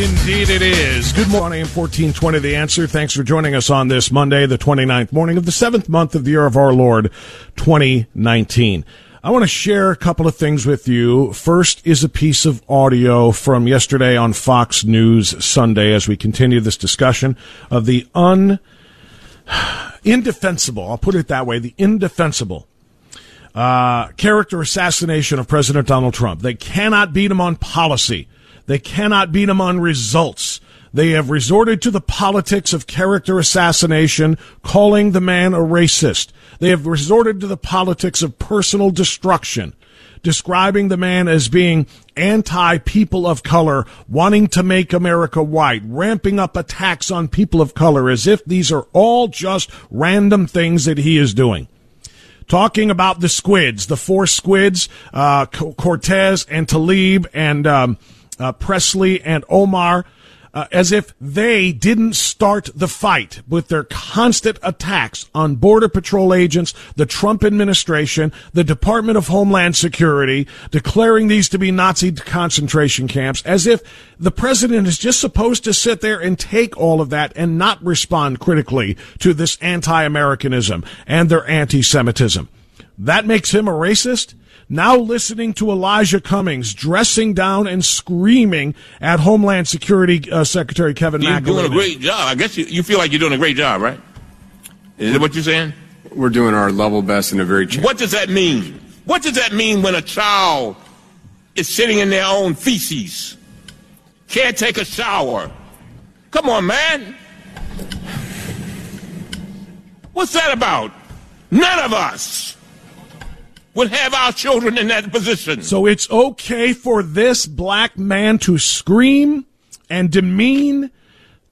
indeed it is. Good morning, 1420 The Answer. Thanks for joining us on this Monday, the 29th morning of the seventh month of the year of our Lord, 2019. I want to share a couple of things with you. First is a piece of audio from yesterday on Fox News Sunday as we continue this discussion of the un indefensible, I'll put it that way, the indefensible uh, character assassination of President Donald Trump. They cannot beat him on policy. They cannot beat him on results. They have resorted to the politics of character assassination, calling the man a racist. They have resorted to the politics of personal destruction, describing the man as being anti people of color, wanting to make America white, ramping up attacks on people of color as if these are all just random things that he is doing talking about the squids, the four squids, uh, Cortez and Tlaib and um, uh, Pressley and Omar, uh, as if they didn't start the fight with their constant attacks on Border Patrol agents, the Trump administration, the Department of Homeland Security, declaring these to be Nazi concentration camps, as if the president is just supposed to sit there and take all of that and not respond critically to this anti-Americanism and their anti-Semitism. That makes him a racist? Now listening to Elijah Cummings dressing down and screaming at Homeland Security uh, Secretary Kevin You're McAleenan. doing a great job. I guess you, you feel like you're doing a great job, right? Is that what you're saying? We're doing our level best in a very. What does that mean? What does that mean when a child is sitting in their own feces? Can't take a shower. Come on, man. What's that about? None of us would have our children in that position. So it's okay for this black man to scream and demean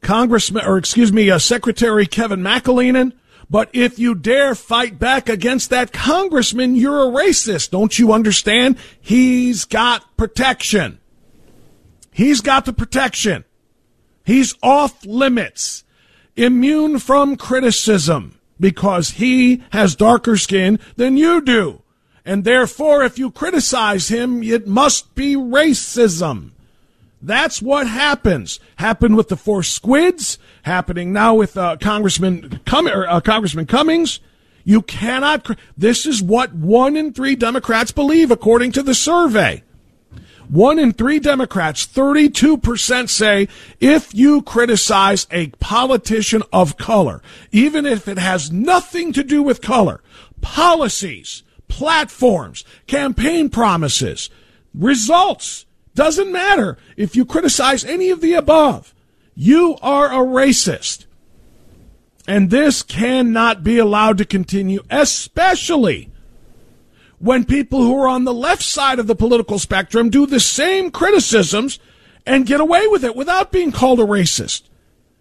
Congressman, or excuse me, uh, Secretary Kevin McAleenan. But if you dare fight back against that congressman, you're a racist. Don't you understand? He's got protection. He's got the protection. He's off limits, immune from criticism because he has darker skin than you do. And therefore, if you criticize him, it must be racism. That's what happens. Happened with the four squids. Happening now with uh, Congressman Cum- uh, Congressman Cummings. You cannot. Cr- this is what one in three Democrats believe, according to the survey. One in three Democrats, 32% say if you criticize a politician of color, even if it has nothing to do with color, policies, platforms, campaign promises, results, doesn't matter. If you criticize any of the above, you are a racist. And this cannot be allowed to continue, especially when people who are on the left side of the political spectrum do the same criticisms and get away with it without being called a racist.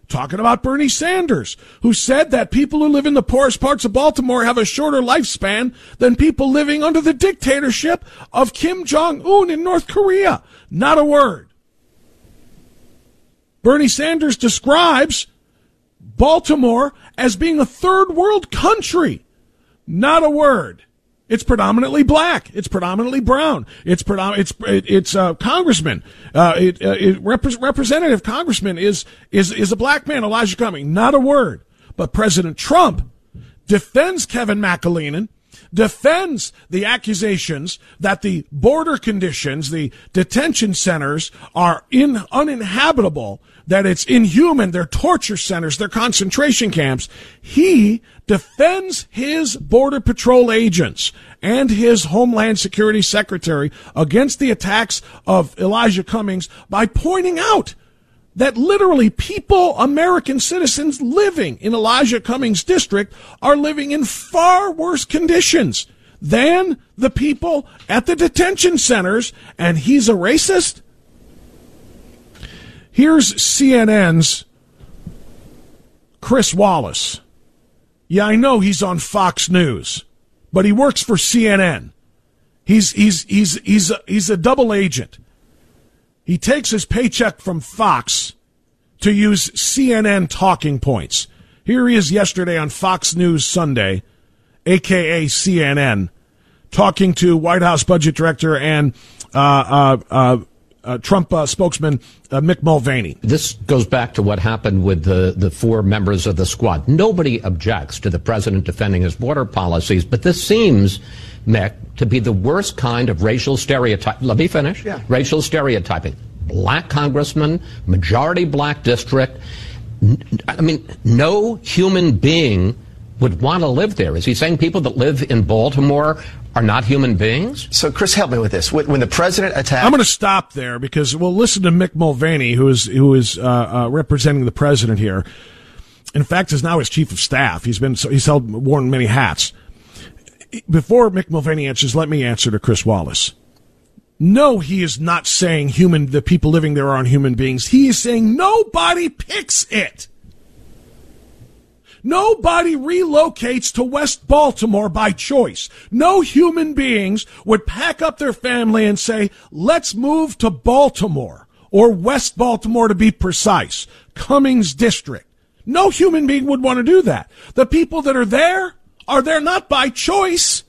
Talking about Bernie Sanders, who said that people who live in the poorest parts of Baltimore have a shorter lifespan than people living under the dictatorship of Kim Jong Un in North Korea. Not a word. Bernie Sanders describes Baltimore as being a third world country. Not a word. It's predominantly black. It's predominantly brown. It's predom- It's it's uh, congressman. Uh, it, uh, it rep- representative congressman is is is a black man. Elijah Cummings. Not a word. But President Trump defends Kevin McAleenan, defends the accusations that the border conditions, the detention centers, are in uninhabitable that it's inhuman. They're torture centers. They're concentration camps. He defends his border patrol agents and his Homeland Security Secretary against the attacks of Elijah Cummings by pointing out that literally people, American citizens living in Elijah Cummings' district are living in far worse conditions than the people at the detention centers, and he's a racist? Here's CNN's Chris Wallace. Yeah, I know he's on Fox News, but he works for CNN. He's he's he's he's a, he's a double agent. He takes his paycheck from Fox to use CNN talking points. Here he is yesterday on Fox News Sunday, aka CNN, talking to White House budget director and uh, uh, uh, uh, Trump uh, spokesman uh, Mick Mulvaney. This goes back to what happened with the, the four members of the squad. Nobody objects to the president defending his border policies, but this seems, Mick, to be the worst kind of racial stereotype. Let me finish. Yeah. Racial stereotyping. Black congressman, majority black district. I mean, no human being would want to live there. Is he saying people that live in Baltimore are not human beings? So, Chris, help me with this. When the president attacked, I'm going to stop there because we'll listen to Mick Mulvaney, who is who is uh, uh, representing the president here. In fact, is now his chief of staff. He's been he's held worn many hats. Before Mick Mulvaney answers, let me answer to Chris Wallace. No, he is not saying human. The people living there aren't human beings. He is saying nobody picks it. Nobody relocates to West Baltimore by choice. No human beings would pack up their family and say, let's move to Baltimore or West Baltimore to be precise, Cummings District. No human being would want to do that. The people that are there are there not by choice.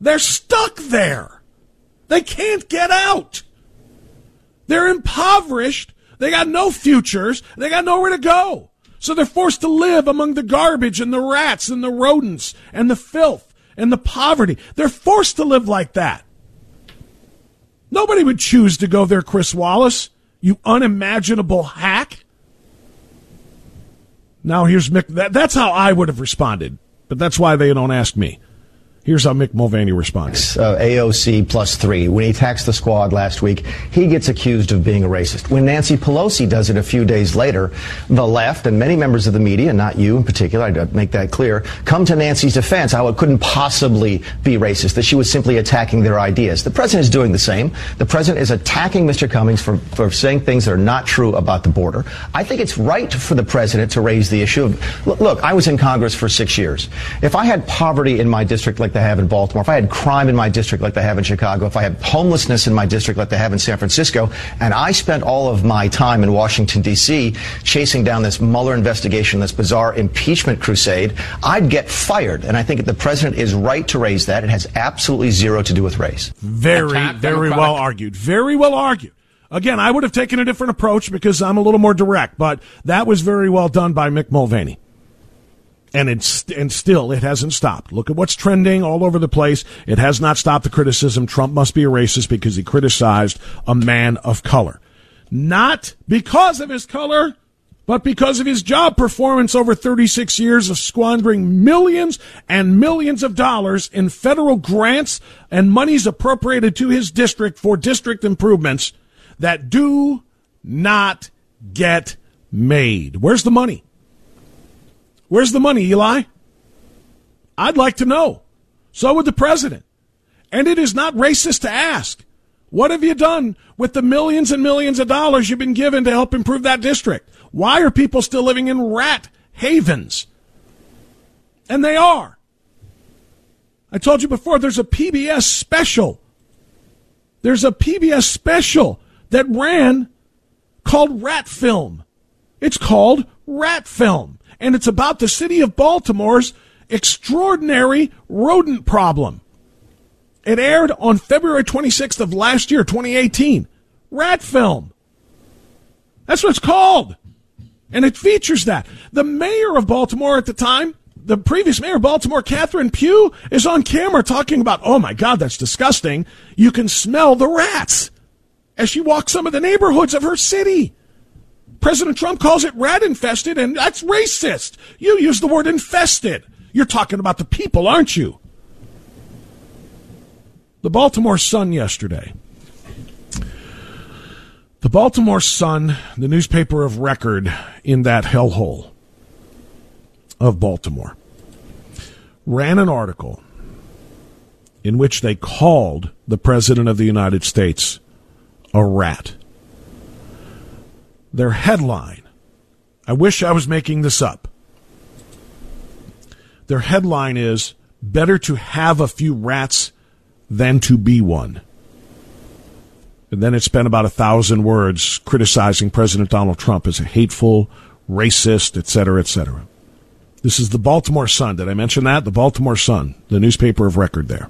They're stuck there. They can't get out. They're impoverished. They got no futures. They got nowhere to go. So they're forced to live among the garbage and the rats and the rodents and the filth and the poverty. They're forced to live like that. Nobody would choose to go there, Chris Wallace, you unimaginable hack. Now here's Mick. That, that's how I would have responded, but that's why they don't ask me. Here's how Mick Mulvaney responds. Uh, AOC plus three. When he attacks the squad last week, he gets accused of being a racist. When Nancy Pelosi does it a few days later, the left and many members of the media, not you in particular, I'd make that clear, come to Nancy's defense how it couldn't possibly be racist, that she was simply attacking their ideas. The president is doing the same. The president is attacking Mr. Cummings for, for saying things that are not true about the border. I think it's right for the president to raise the issue of, look, look I was in Congress for six years. If I had poverty in my district like they have in Baltimore, if I had crime in my district like they have in Chicago, if I had homelessness in my district like they have in San Francisco, and I spent all of my time in Washington, D.C., chasing down this Mueller investigation, this bizarre impeachment crusade, I'd get fired. And I think the president is right to raise that. It has absolutely zero to do with race. Very, very well argued. Very well argued. Again, I would have taken a different approach because I'm a little more direct, but that was very well done by Mick Mulvaney and it's and still it hasn't stopped. Look at what's trending all over the place. It has not stopped the criticism. Trump must be a racist because he criticized a man of color, not because of his color, but because of his job performance over 36 years of squandering millions and millions of dollars in federal grants and monies appropriated to his district for district improvements that do not get made. Where's the money? Where's the money, Eli? I'd like to know. So would the president. And it is not racist to ask. What have you done with the millions and millions of dollars you've been given to help improve that district? Why are people still living in rat havens? And they are. I told you before, there's a PBS special. There's a PBS special that ran called Rat Film. It's called Rat Film. And it's about the city of Baltimore's extraordinary rodent problem. It aired on February 26th of last year, 2018. Rat Film. That's what it's called. And it features that. The mayor of Baltimore at the time, the previous mayor of Baltimore, Catherine Pugh, is on camera talking about, oh my God, that's disgusting. You can smell the rats as she walks some of the neighborhoods of her city. President Trump calls it rat infested, and that's racist. You use the word infested. You're talking about the people, aren't you? The Baltimore Sun yesterday. The Baltimore Sun, the newspaper of record in that hellhole of Baltimore, ran an article in which they called the President of the United States a rat. Their headline, I wish I was making this up. Their headline is Better to have a few rats than to be one. And then it spent about a thousand words criticizing President Donald Trump as a hateful, racist, etc., etc. This is the Baltimore Sun. Did I mention that? The Baltimore Sun, the newspaper of record there.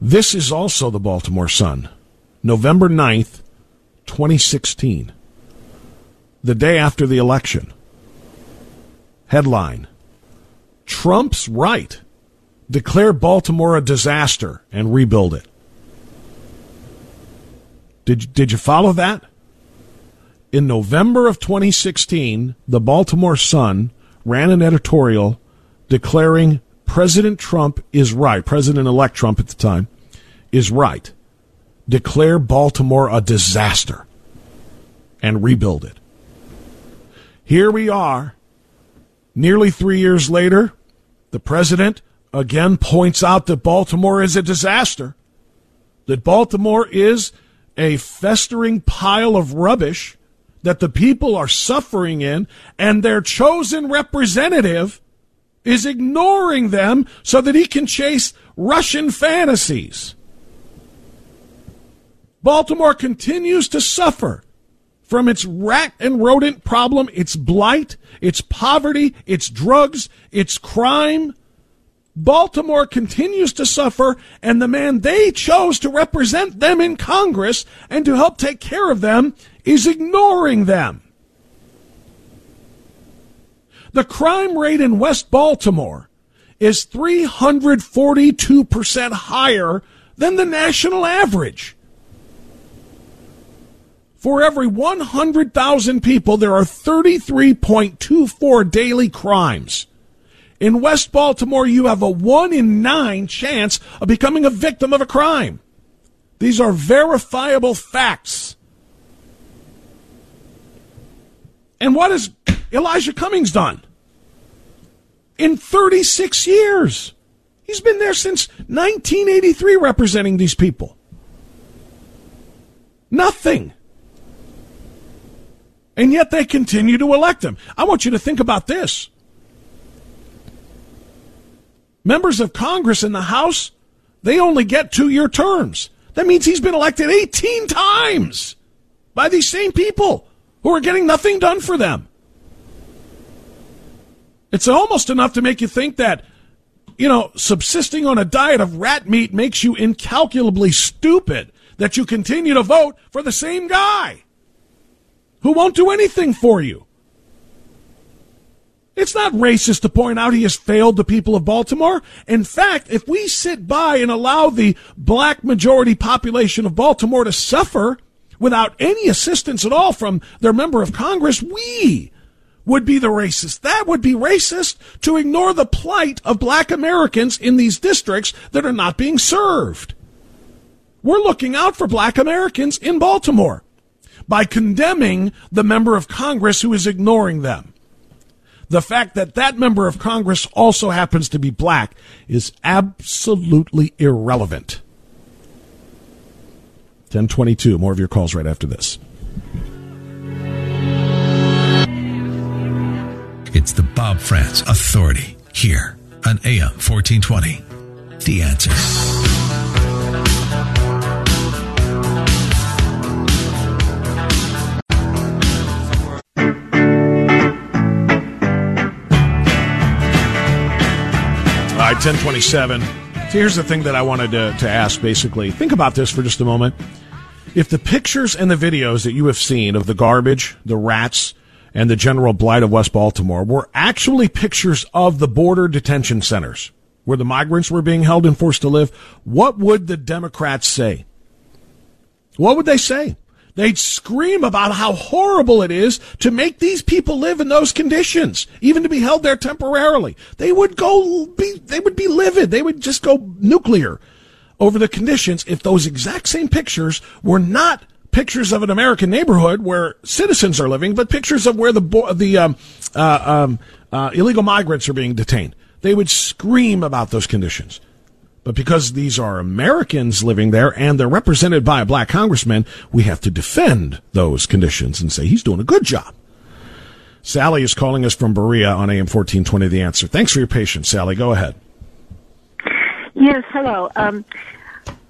This is also the Baltimore Sun, November 9th, 2016, the day after the election. Headline Trump's right declare Baltimore a disaster and rebuild it. Did, did you follow that? In November of 2016, the Baltimore Sun ran an editorial declaring President Trump is right, President elect Trump at the time is right. Declare Baltimore a disaster and rebuild it. Here we are, nearly three years later, the president again points out that Baltimore is a disaster, that Baltimore is a festering pile of rubbish that the people are suffering in, and their chosen representative is ignoring them so that he can chase Russian fantasies. Baltimore continues to suffer from its rat and rodent problem, its blight, its poverty, its drugs, its crime. Baltimore continues to suffer, and the man they chose to represent them in Congress and to help take care of them is ignoring them. The crime rate in West Baltimore is 342% higher than the national average. For every 100,000 people, there are 33.24 daily crimes. In West Baltimore, you have a one in nine chance of becoming a victim of a crime. These are verifiable facts. And what has Elijah Cummings done? In 36 years. He's been there since 1983 representing these people. Nothing. And yet they continue to elect him. I want you to think about this. Members of Congress in the House, they only get two year terms. That means he's been elected 18 times by these same people who are getting nothing done for them. It's almost enough to make you think that, you know, subsisting on a diet of rat meat makes you incalculably stupid that you continue to vote for the same guy who won't do anything for you. It's not racist to point out he has failed the people of Baltimore. In fact, if we sit by and allow the black majority population of Baltimore to suffer without any assistance at all from their member of Congress, we would be the racist. That would be racist to ignore the plight of black Americans in these districts that are not being served. We're looking out for black Americans in Baltimore by condemning the member of Congress who is ignoring them. The fact that that member of Congress also happens to be black is absolutely irrelevant. 1022. More of your calls right after this. It's the Bob Frantz Authority here on AM 1420. The answer. Right, 1027. So here's the thing that I wanted to, to ask basically. Think about this for just a moment. If the pictures and the videos that you have seen of the garbage, the rats, and the general blight of West Baltimore were actually pictures of the border detention centers where the migrants were being held and forced to live, what would the Democrats say? What would they say? They'd scream about how horrible it is to make these people live in those conditions, even to be held there temporarily. They would go be, they would be livid. They would just go nuclear over the conditions if those exact same pictures were not pictures of an American neighborhood where citizens are living, but pictures of where the the um, uh, um, uh, illegal migrants are being detained. They would scream about those conditions. But because these are Americans living there and they're represented by a black congressman, we have to defend those conditions and say he's doing a good job. Sally is calling us from Berea on AM 1420 The Answer. Thanks for your patience, Sally. Go ahead. Yes, hello. Um,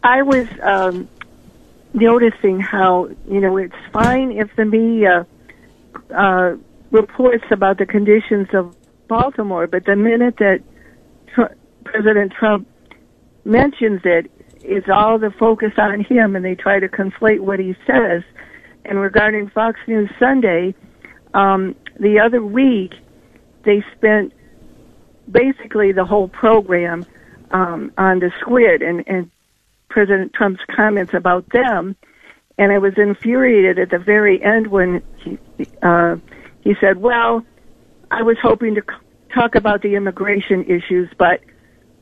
I was um, noticing how, you know, it's fine if the media uh, reports about the conditions of Baltimore, but the minute that Tr- President Trump mentions it, it's all the focus on him, and they try to conflate what he says. And regarding Fox News Sunday, um, the other week they spent basically the whole program um, on the squid and, and President Trump's comments about them. And I was infuriated at the very end when he, uh, he said, "Well, I was hoping to talk about the immigration issues, but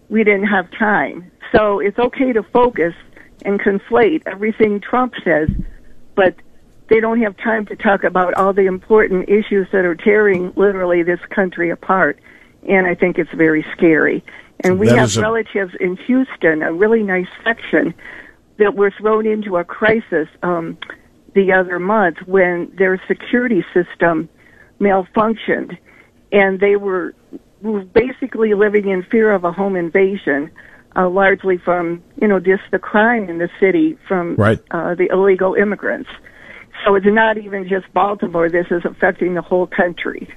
we didn't have time." So it's okay to focus and conflate everything Trump says, but they don't have time to talk about all the important issues that are tearing literally this country apart. And I think it's very scary. And we That have a- relatives in Houston, a really nice section that were thrown into a crisis um, the other month when their security system malfunctioned, and they were, were basically living in fear of a home invasion, uh, largely from you know just the crime in the city from Right. uh, the illegal immigrants. So it's not even just Baltimore. This is affecting the whole country.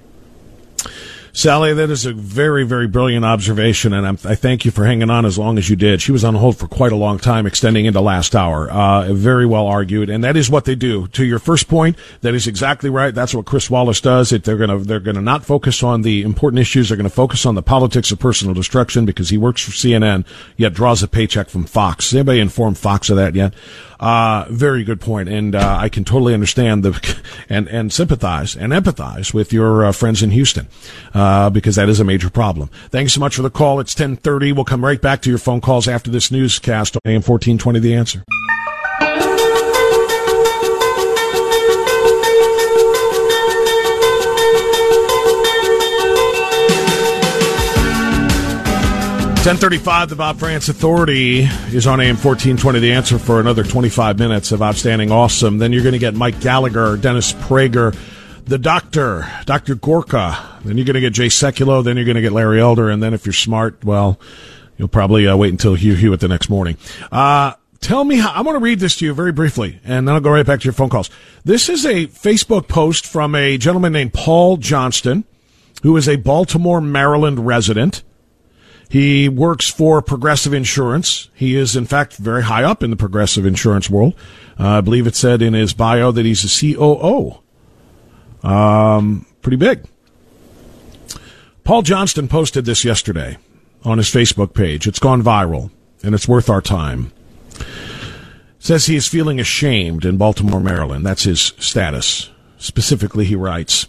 Sally, that is a very, very brilliant observation, and I'm, I thank you for hanging on as long as you did. She was on hold for quite a long time, extending into last hour. Uh, very well argued, and that is what they do. To your first point, that is exactly right. That's what Chris Wallace does. It, they're gonna, they're gonna not focus on the important issues. They're gonna focus on the politics of personal destruction because he works for CNN, yet draws a paycheck from Fox. Anybody informed Fox of that yet? Uh, very good point, and uh, I can totally understand the and and sympathize and empathize with your uh, friends in Houston uh, because that is a major problem. Thanks so much for the call. It's ten thirty. We'll come right back to your phone calls after this newscast on AM fourteen twenty. The answer. Ten thirty-five. The Bob Frantz Authority is on AM fourteen twenty. The answer for another twenty-five minutes of outstanding, awesome. Then you're going to get Mike Gallagher, Dennis Prager, the Doctor, Doctor Gorka. Then you're going to get Jay Sekulow. Then you're going to get Larry Elder. And then if you're smart, well, you'll probably uh, wait until Hugh Hewitt the next morning. Uh, tell me how. I want to read this to you very briefly, and then I'll go right back to your phone calls. This is a Facebook post from a gentleman named Paul Johnston, who is a Baltimore, Maryland resident. He works for Progressive Insurance. He is, in fact, very high up in the progressive insurance world. Uh, I believe it said in his bio that he's a COO. Um, pretty big. Paul Johnston posted this yesterday on his Facebook page. It's gone viral, and it's worth our time. Says he is feeling ashamed in Baltimore, Maryland. That's his status. Specifically, he writes,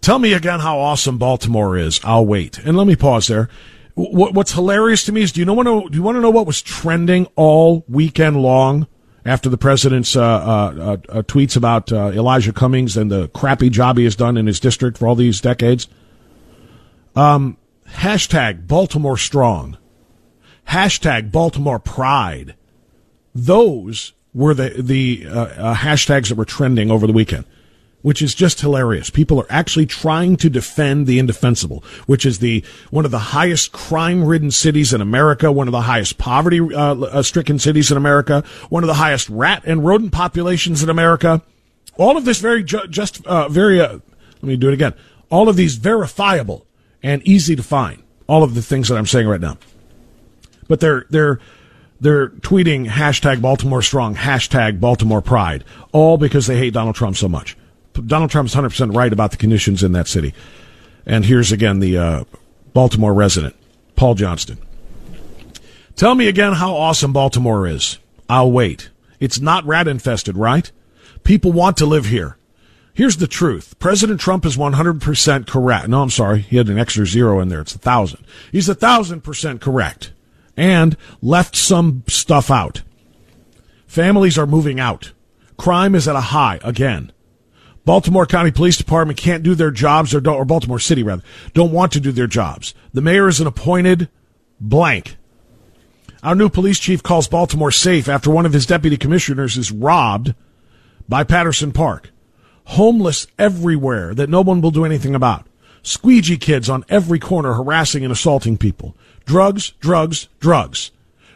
Tell me again how awesome Baltimore is. I'll wait. And let me pause there. What, what's hilarious to me is, do you know want to do you want to know what was trending all weekend long after the president's uh, uh, uh, tweets about uh, Elijah Cummings and the crappy job he has done in his district for all these decades. Um, hashtag Baltimore Strong. Hashtag Baltimore Pride. Those were the the uh, uh, hashtags that were trending over the weekend which is just hilarious. People are actually trying to defend the indefensible, which is the one of the highest crime-ridden cities in America, one of the highest poverty-stricken uh, cities in America, one of the highest rat and rodent populations in America. All of this very ju- just uh, very. Uh, let me do it again. All of these verifiable and easy to find. All of the things that I'm saying right now, but they're they're they're tweeting hashtag Baltimore Strong, hashtag Baltimore Pride, all because they hate Donald Trump so much. Donald Trump's 100% right about the conditions in that city. And here's again the uh, Baltimore resident, Paul Johnston. Tell me again how awesome Baltimore is. I'll wait. It's not rat infested, right? People want to live here. Here's the truth. President Trump is 100% correct. No, I'm sorry. He had an extra zero in there. It's a thousand. He's a thousand percent correct and left some stuff out. Families are moving out. Crime is at a high again. Baltimore County Police Department can't do their jobs, or, or Baltimore City rather, don't want to do their jobs. The mayor is an appointed blank. Our new police chief calls Baltimore safe after one of his deputy commissioners is robbed by Patterson Park. Homeless everywhere that no one will do anything about. Squeegee kids on every corner harassing and assaulting people. Drugs, drugs, drugs.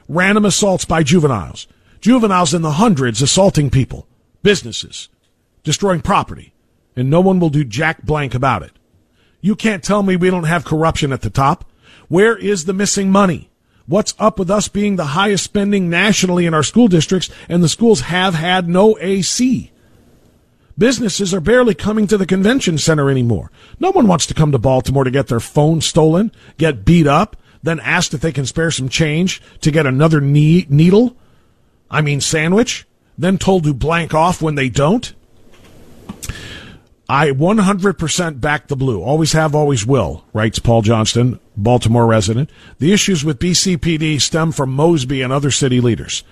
Random assaults by juveniles. Juveniles in the hundreds assaulting people. Businesses destroying property, and no one will do jack blank about it. You can't tell me we don't have corruption at the top. Where is the missing money? What's up with us being the highest spending nationally in our school districts and the schools have had no AC? Businesses are barely coming to the convention center anymore. No one wants to come to Baltimore to get their phone stolen, get beat up, then ask if they can spare some change to get another knee, needle. I mean, sandwich, then told to blank off when they don't. I 100% back the blue. Always have, always will, writes Paul Johnston, Baltimore resident. The issues with BCPD stem from Mosby and other city leaders.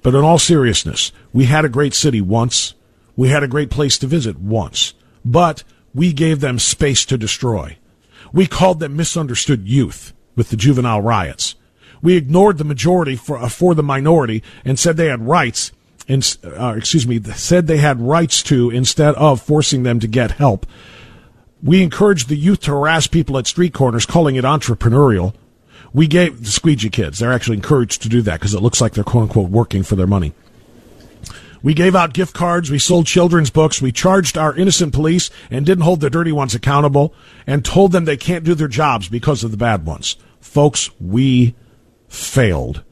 But in all seriousness, we had a great city once. We had a great place to visit once. But we gave them space to destroy. We called them misunderstood youth with the juvenile riots. We ignored the majority for, uh, for the minority and said they had rights uh, excuse me, said they had rights to instead of forcing them to get help. We encouraged the youth to harass people at street corners, calling it entrepreneurial. We gave the squeegee kids, they're actually encouraged to do that because it looks like they're quote unquote working for their money. We gave out gift cards, we sold children's books, we charged our innocent police and didn't hold the dirty ones accountable and told them they can't do their jobs because of the bad ones. Folks, we failed.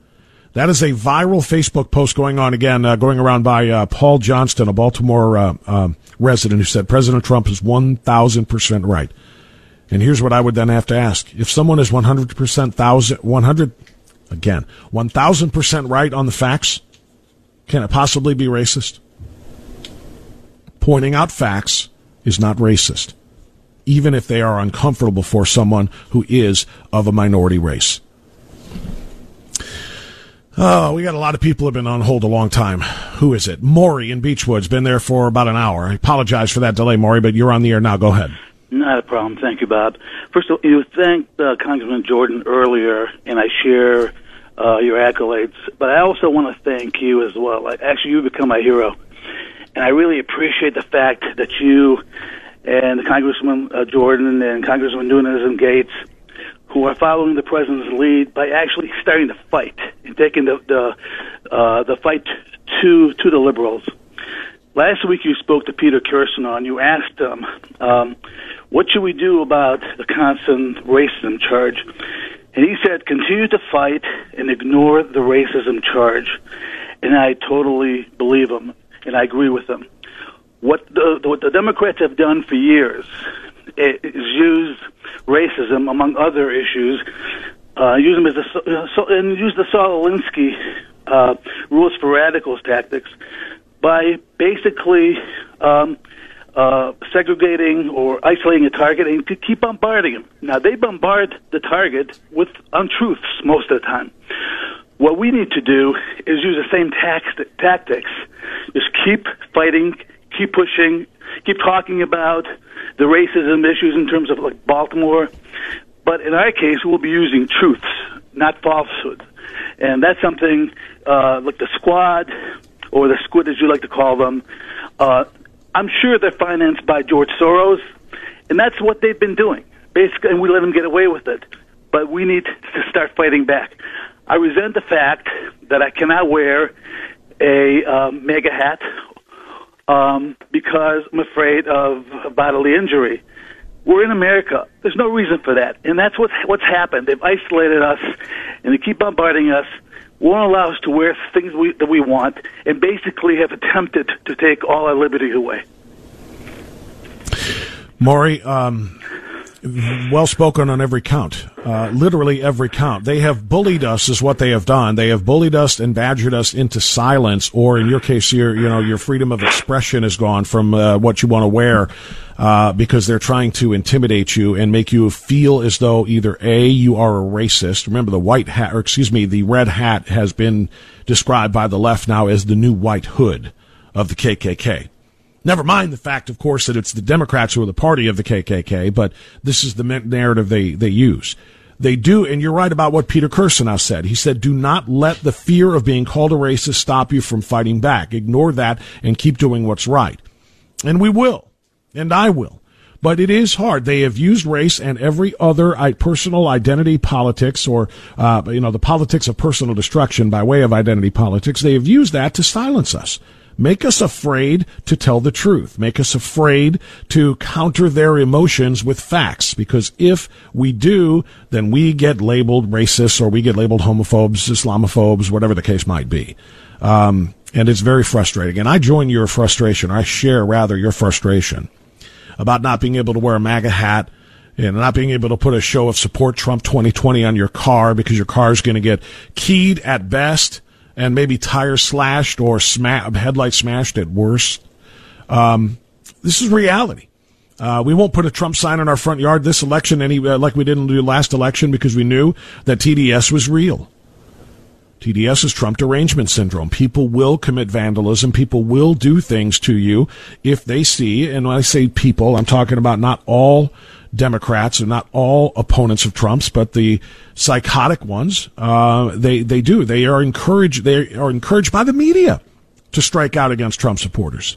That is a viral Facebook post going on again, uh, going around by uh, Paul Johnston, a Baltimore uh, um, resident, who said President Trump is 1,000% right. And here's what I would then have to ask. If someone is 100%, thousand, 100, again, 1,000% right on the facts, can it possibly be racist? Pointing out facts is not racist, even if they are uncomfortable for someone who is of a minority race. Oh, we got a lot of people have been on hold a long time. Who is it? Maury in Beachwood's been there for about an hour. I apologize for that delay, Maury, but you're on the air now. Go ahead. Not a problem. Thank you, Bob. First of all, you thanked uh, Congressman Jordan earlier, and I share uh, your accolades. But I also want to thank you as well. Like, actually, you've become my hero, and I really appreciate the fact that you and Congressman uh, Jordan and Congressman Nunes and Gaetz – who are following the president's lead by actually starting to fight and taking the the, uh, the fight to to the liberals. Last week, you spoke to Peter Kirsanow and you asked him, um, "What should we do about the constant racism charge?" And he said, "Continue to fight and ignore the racism charge." And I totally believe him, and I agree with him. What the, what the Democrats have done for years is use racism, among other issues, uh, use them as a, so, and use the Saul Alinsky uh, rules for radicals tactics by basically um, uh, segregating or isolating a target and to keep bombarding them. Now they bombard the target with untruths most of the time. What we need to do is use the same tax- tactics. Just keep fighting, keep pushing, keep talking about the racism issues in terms of like Baltimore. But in our case, we'll be using truths, not falsehoods. And that's something uh, like the squad or the squid, as you like to call them. Uh, I'm sure they're financed by George Soros, and that's what they've been doing. Basically, and we let them get away with it. But we need to start fighting back. I resent the fact that I cannot wear a uh, MAGA hat um, because I'm afraid of bodily injury. We're in America. There's no reason for that, and that's what's what's happened. They've isolated us, and they keep bombarding us. Won't allow us to wear things we, that we want, and basically have attempted to take all our liberties away. Maury, um, well spoken on every count, uh, literally every count. They have bullied us, is what they have done. They have bullied us and badgered us into silence, or in your case, your you know your freedom of expression is gone from uh, what you want to wear. Uh, because they're trying to intimidate you and make you feel as though either A, you are a racist. Remember the white hat, or excuse me, the red hat has been described by the left now as the new white hood of the KKK. Never mind the fact, of course, that it's the Democrats who are the party of the KKK, but this is the narrative they, they use. They do, and you're right about what Peter Kirsanow said. He said, do not let the fear of being called a racist stop you from fighting back. Ignore that and keep doing what's right. And we will. And I will. But it is hard. They have used race and every other personal identity politics or, uh, you know, the politics of personal destruction by way of identity politics. They have used that to silence us make us afraid to tell the truth, make us afraid to counter their emotions with facts. Because if we do, then we get labeled racists or we get labeled homophobes, Islamophobes, whatever the case might be. Um, and it's very frustrating. And I join your frustration. I share rather your frustration about not being able to wear a MAGA hat and not being able to put a show of support Trump 2020 on your car because your car is going to get keyed at best and maybe tire slashed or sma- headlight smashed at worst. Um, this is reality. Uh, we won't put a Trump sign in our front yard this election, any uh, like we did in the last election, because we knew that TDS was real. TDS is Trump derangement syndrome. People will commit vandalism. People will do things to you if they see, and when I say people, I'm talking about not all Democrats and not all opponents of Trump's, but the psychotic ones. Uh, they they do. They are encouraged. They are encouraged by the media to strike out against Trump supporters.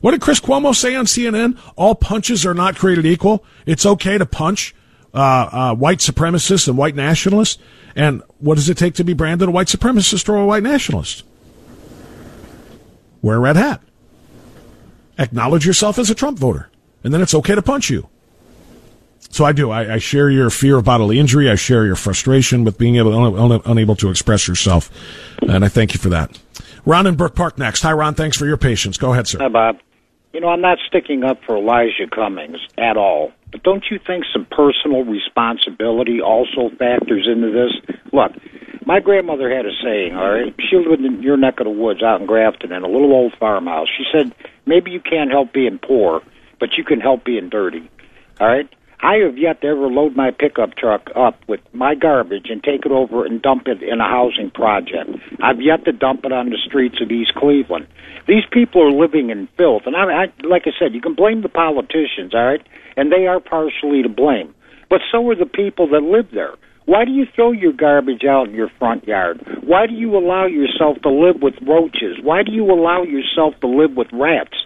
What did Chris Cuomo say on CNN? All punches are not created equal. It's okay to punch uh, uh, white supremacists and white nationalists. And what does it take to be branded a white supremacist or a white nationalist? Wear a red hat. Acknowledge yourself as a Trump voter, and then it's okay to punch you. So I do. I, I, share your fear of bodily injury. I share your frustration with being able un, un, unable to express yourself, and I thank you for that. Ron in Brook Park next. Hi, Ron. Thanks for your patience. Go ahead, sir. Hi, Bob. You know, I'm not sticking up for Elijah Cummings at all, but don't you think some personal responsibility also factors into this? Look, my grandmother had a saying. All right, she lived in your neck of the woods out in Grafton in a little old farmhouse. She said, "Maybe you can't help being poor, but you can help being dirty." All right. I have yet to ever load my pickup truck up with my garbage and take it over and dump it in a housing project. I've yet to dump it on the streets of East Cleveland. These people are living in filth, and I, I like I said, you can blame the politicians, all right, and they are partially to blame, but so are the people that live there. Why do you throw your garbage out in your front yard? Why do you allow yourself to live with roaches? Why do you allow yourself to live with rats?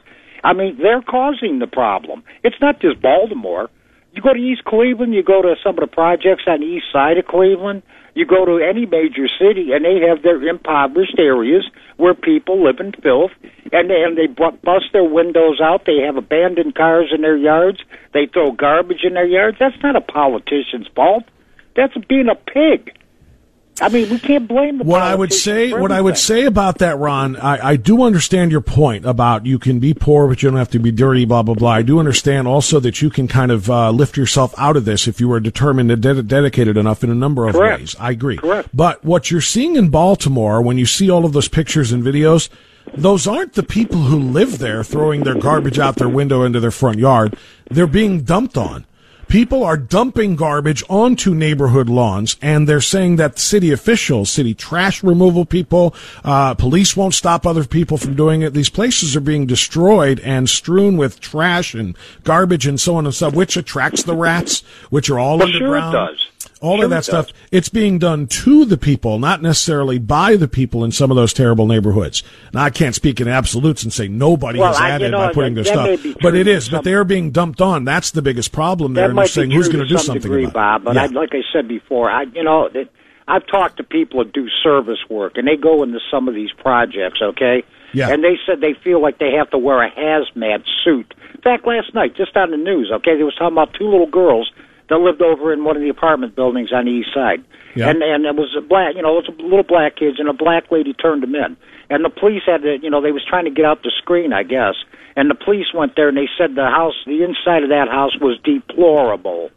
I mean, they're causing the problem. It's not just Baltimore. You go to East Cleveland, you go to some of the projects on the east side of Cleveland, you go to any major city, and they have their impoverished areas where people live in filth, and they, and they bust their windows out. They have abandoned cars in their yards. They throw garbage in their yards. That's not a politician's fault. That's being a pig. I mean, we can't blame the. What I would say, what I would say about that, Ron, I, I do understand your point about you can be poor, but you don't have to be dirty, blah blah blah. I do understand also that you can kind of uh, lift yourself out of this if you are determined and de- dedicated enough in a number of Correct. ways. I agree. Correct. But what you're seeing in Baltimore, when you see all of those pictures and videos, those aren't the people who live there throwing their garbage out their window into their front yard. They're being dumped on. People are dumping garbage onto neighborhood lawns, and they're saying that city officials, city trash removal people, uh, police won't stop other people from doing it. These places are being destroyed and strewn with trash and garbage and so on and so, which attracts the rats, which are all Well, underground. sure it does. All Sure of that stuff, it's being done to the people, not necessarily by the people in some of those terrible neighborhoods. Now, I can't speak in absolutes and say nobody Well, has I- you added know, by putting their that stuff, but it is. it is. But they are being dumped on. That's the biggest problem there. That and they're saying who's going to do some something degree, about Bob. But it. I, like I said before, I you know that I've talked to people that do service work, and they go into some of these projects. Okay, Yeah. and they said they feel like they have to wear a hazmat suit. In fact, last night, just on the news, okay, they was talking about two little girls that lived over in one of the apartment buildings on the east side. Yeah. And and it was a black, you know, it was a little black kids, and a black lady turned them in. And the police had to, you know, they was trying to get out the screen, I guess. And the police went there, and they said the house, the inside of that house was deplorable.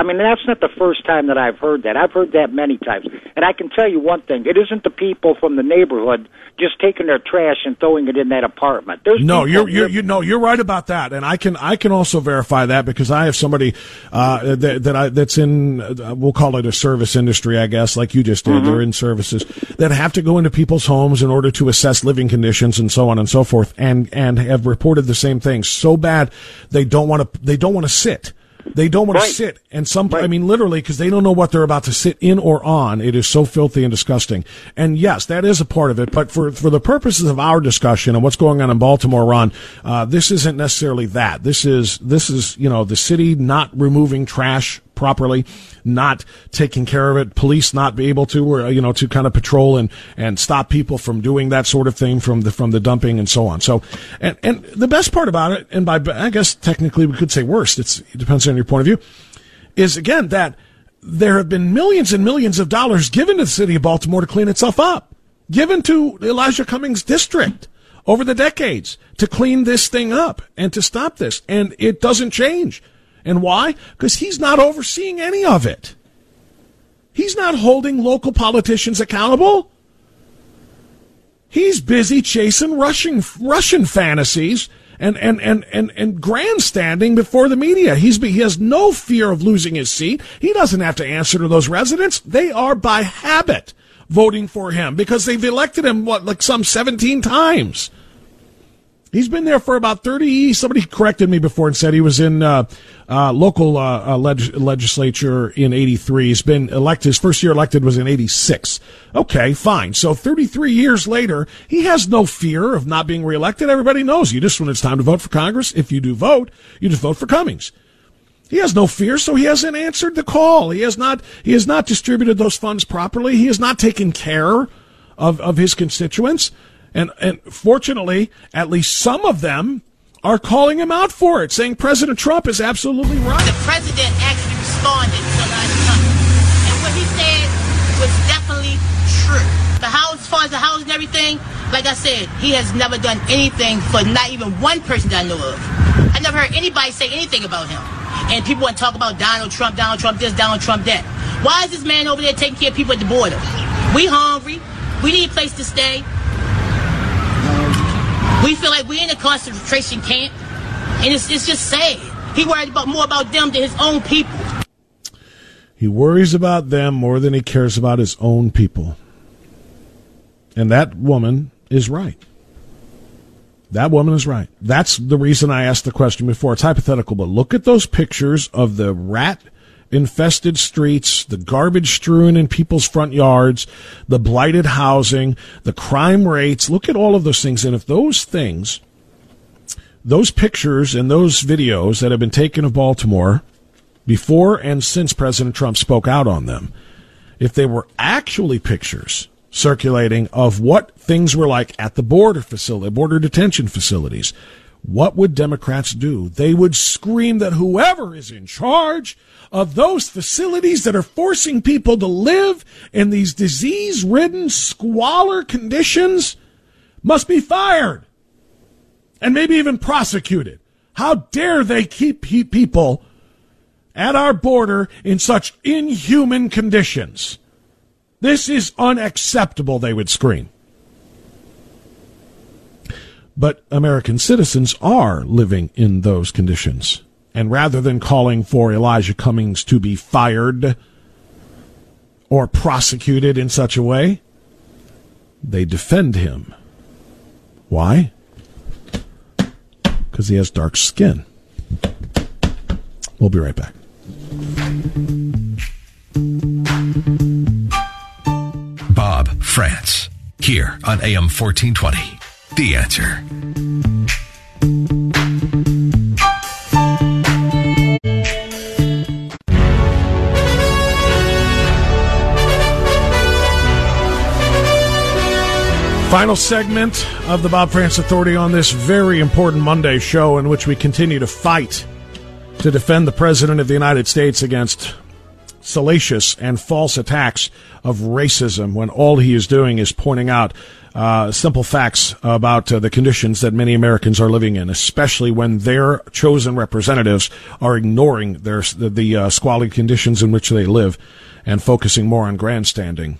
I mean, that's not the first time that I've heard that. I've heard that many times. And I can tell you one thing: it isn't the people from the neighborhood just taking their trash and throwing it in that apartment. There's No, you're you're you no, you're right about that, and I can I can also verify that because I have somebody uh, that that I that's in uh, we'll call it a service industry, I guess, like you just did. Mm-hmm. They're in services that have to go into people's homes in order to assess living conditions and so on and so forth, and and have reported the same thing. So bad they don't want to they don't want to sit. They don't want Right. to sit, and some, I mean, literally, because they don't know what they're about to sit in or on. It is so filthy and disgusting. And yes, that is a part of it. But for for the purposes of our discussion and what's going on in Baltimore, Ron, uh, this isn't necessarily that. This is this is you know the city not removing trash properly, not taking care of it, police not be able to, or uh, you know, to kind of patrol and and stop people from doing that sort of thing from the from the dumping and so on. So, and and the best part about it, and by I guess technically we could say worst. It's it depends on your point of view. Is again that there have been millions and millions of dollars given to the city of Baltimore to clean itself up, given to Elijah Cummings' district over the decades to clean this thing up and to stop this, and it doesn't change. And why? Because he's not overseeing any of it. He's not holding local politicians accountable. He's busy chasing Russian Russian fantasies and and and and, and grandstanding before the media. He's he has no fear of losing his seat. He doesn't have to answer to those residents. They are by habit voting for him because they've elected him what like some 17 times. He's been there for about 30. Somebody corrected me before and said he was in uh, uh, local uh, uh, leg- legislature in 83. He's been elected. His first year elected was in 86. Okay, fine. So 33 years later, he has no fear of not being reelected. Everybody knows you just when it's time to vote for Congress, if you do vote, you just vote for Cummings. He has no fear, so he hasn't answered the call. He has not. He has not distributed those funds properly. He has not taken care of of his constituents. And and fortunately, at least some of them are calling him out for it, saying President Trump is absolutely right. The president actually responded to Cummings. And what he said was definitely true. The house, as far as the house and everything, like I said, he has never done anything for not even one person that I know of. I never heard anybody say anything about him. And people want to talk about Donald Trump, Donald Trump this, Donald Trump that. Why is this man over there taking care of people at the border? We hungry. We need a place to stay. We feel like we're in a concentration camp. And it's, it's just sad. He worried about more about them than his own people. He worries about them more than he cares about his own people. And that woman is right. That woman is right. That's the reason I asked the question before. It's hypothetical, but look at those pictures of the rat infested streets, the garbage strewn in people's front yards, the blighted housing, the crime rates. Look at all of those things. And if those things, those pictures and those videos that have been taken of Baltimore before and since President Trump spoke out on them, if they were actually pictures circulating of what things were like at the border facility, border detention facilities, what would Democrats do? They would scream that whoever is in charge of those facilities that are forcing people to live in these disease ridden squalor conditions must be fired and maybe even prosecuted. How dare they keep people at our border in such inhuman conditions? This is unacceptable, they would scream. But American citizens are living in those conditions. And rather than calling for Elijah Cummings to be fired or prosecuted in such a way, they defend him. Why? Because he has dark skin. We'll be right back. Bob Frantz, here on AM 1420. The answer. Final segment of the Bob Frantz Authority on this very important Monday show, in which we continue to fight to defend the President of the United States against salacious and false attacks of racism when all he is doing is pointing out uh, simple facts about uh, the conditions that many Americans are living in, especially when their chosen representatives are ignoring their the, the uh, squalid conditions in which they live and focusing more on grandstanding.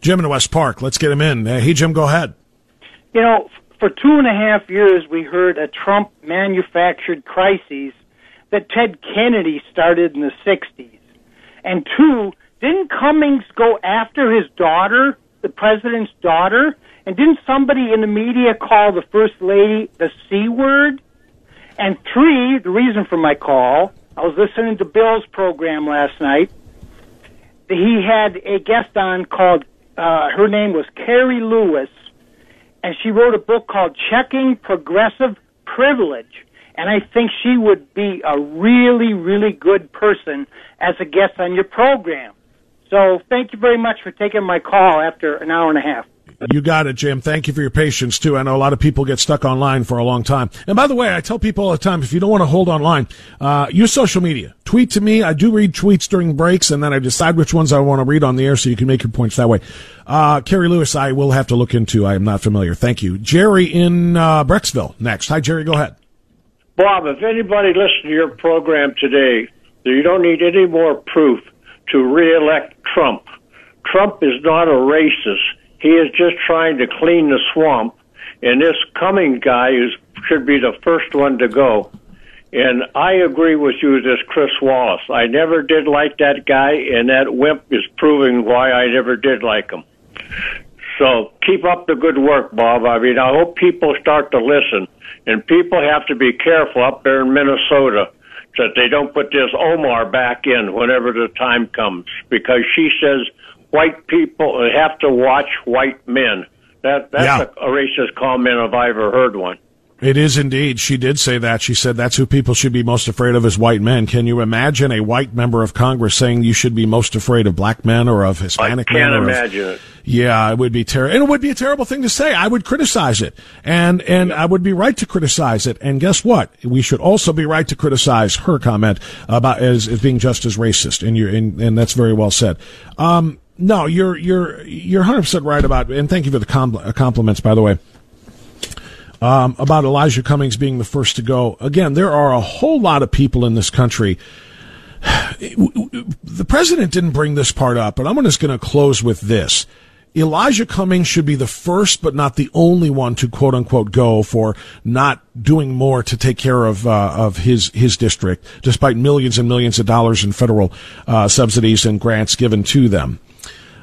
Jim in West Park. Let's get him in. Uh, hey, Jim, go ahead. You know, for two and a half years, we heard a Trump manufactured crisis that Ted Kennedy started in the 60s. And two, didn't Cummings go after his daughter, the president's daughter? And didn't somebody in the media call the first lady the C word? And three, the reason for my call, I was listening to Bill's program last night. He had a guest on called uh, her name was Carrie Lewis, and she wrote a book called Checking Progressive Privilege. And I think she would be a really, really good person as a guest on your program. So thank you very much for taking my call after an hour and a half. You got it, Jim. Thank you for your patience too. I know a lot of people get stuck online for a long time. And by the way, I tell people all the time, if you don't want to hold online, uh, use social media. Tweet to me. I do read tweets during breaks and then I decide which ones I want to read on the air so you can make your points that way. Uh, Carrie Lewis, I will have to look into. I am not familiar. Thank you. Jerry in, uh, Brecksville next. Hi, Jerry. Go ahead. Bob, if anybody listened to your program today, you don't need any more proof to reelect Trump. Trump is not a racist. He is just trying to clean the swamp, and this Cummings guy is should be the first one to go. And I agree with you, this Chris Wallace. I never did like that guy, and that wimp is proving why I never did like him. So keep up the good work, Bob. I mean, I hope people start to listen, and people have to be careful up there in Minnesota that they don't put this Omar back in whenever the time comes, because she says white people have to watch white men. That that's Yeah. a, a racist comment if I ever heard one. It is indeed. She did say that. She said that's who people should be most afraid of is white men. Can you imagine a white member of Congress saying you should be most afraid of black men or of Hispanic men? Can't of- imagine it. Yeah, it would be terrible. It would be a terrible thing to say. I would criticize it. And, and I would be right to criticize it. And guess what? We should also be right to criticize her comment about as, as being just as racist. And you and, and that's very well said. Um, no, you're, you're, you're 100% right about, and thank you for the com- uh, compliments, by the way. Um, about Elijah Cummings being the first to go. Again, there are a whole lot of people in this country the president didn't bring this part up, but I'm just going to close with this. Elijah Cummings should be the first, but not the only one to quote unquote go for not doing more to take care of uh, of his his district, despite millions and millions of dollars in federal uh, subsidies and grants given to them.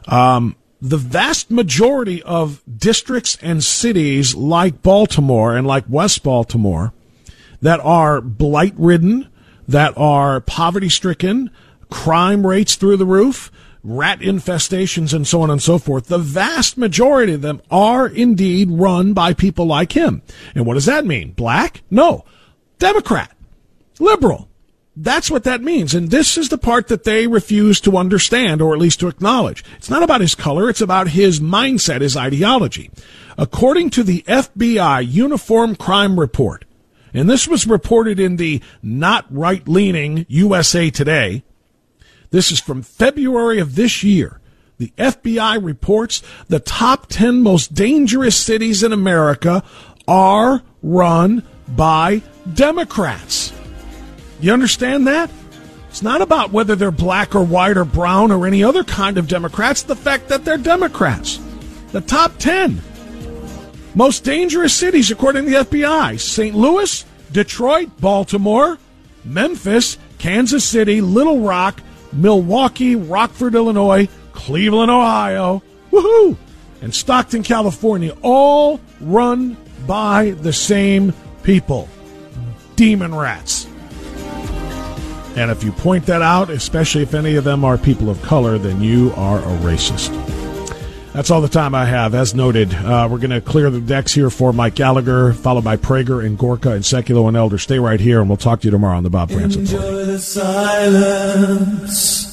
Um, the vast majority of districts and cities like Baltimore and like West Baltimore that are blight ridden, that are poverty stricken, crime rates through the roof, rat infestations, and so on and so forth. The vast majority of them are indeed run by people like him. And what does that mean? Black? No. Democrat. Liberal. That's what that means. And this is the part that they refuse to understand or at least to acknowledge. It's not about his color. It's about his mindset, his ideology. According to the FBI Uniform Crime Report, and this was reported in the not right leaning USA Today. This is from February of this year. The FBI reports the top 10 most dangerous cities in America are run by Democrats. You understand that? It's not about whether they're black or white or brown or any other kind of Democrats, the fact that they're Democrats. The top 10 most dangerous cities according to the FBI St. Louis, Detroit, Baltimore, Memphis, Kansas City, Little Rock, Milwaukee, Rockford, Illinois, Cleveland, Ohio, woohoo, and Stockton, California, all run by the same people demon rats. And if you point that out, especially if any of them are people of color, then you are a racist. That's all the time I have. As noted, uh, we're going to clear the decks here for Mike Gallagher, followed by Prager and Gorka and Sekulow and Elder. Stay right here, and we'll talk to you tomorrow on the Bob. Enjoy the silence.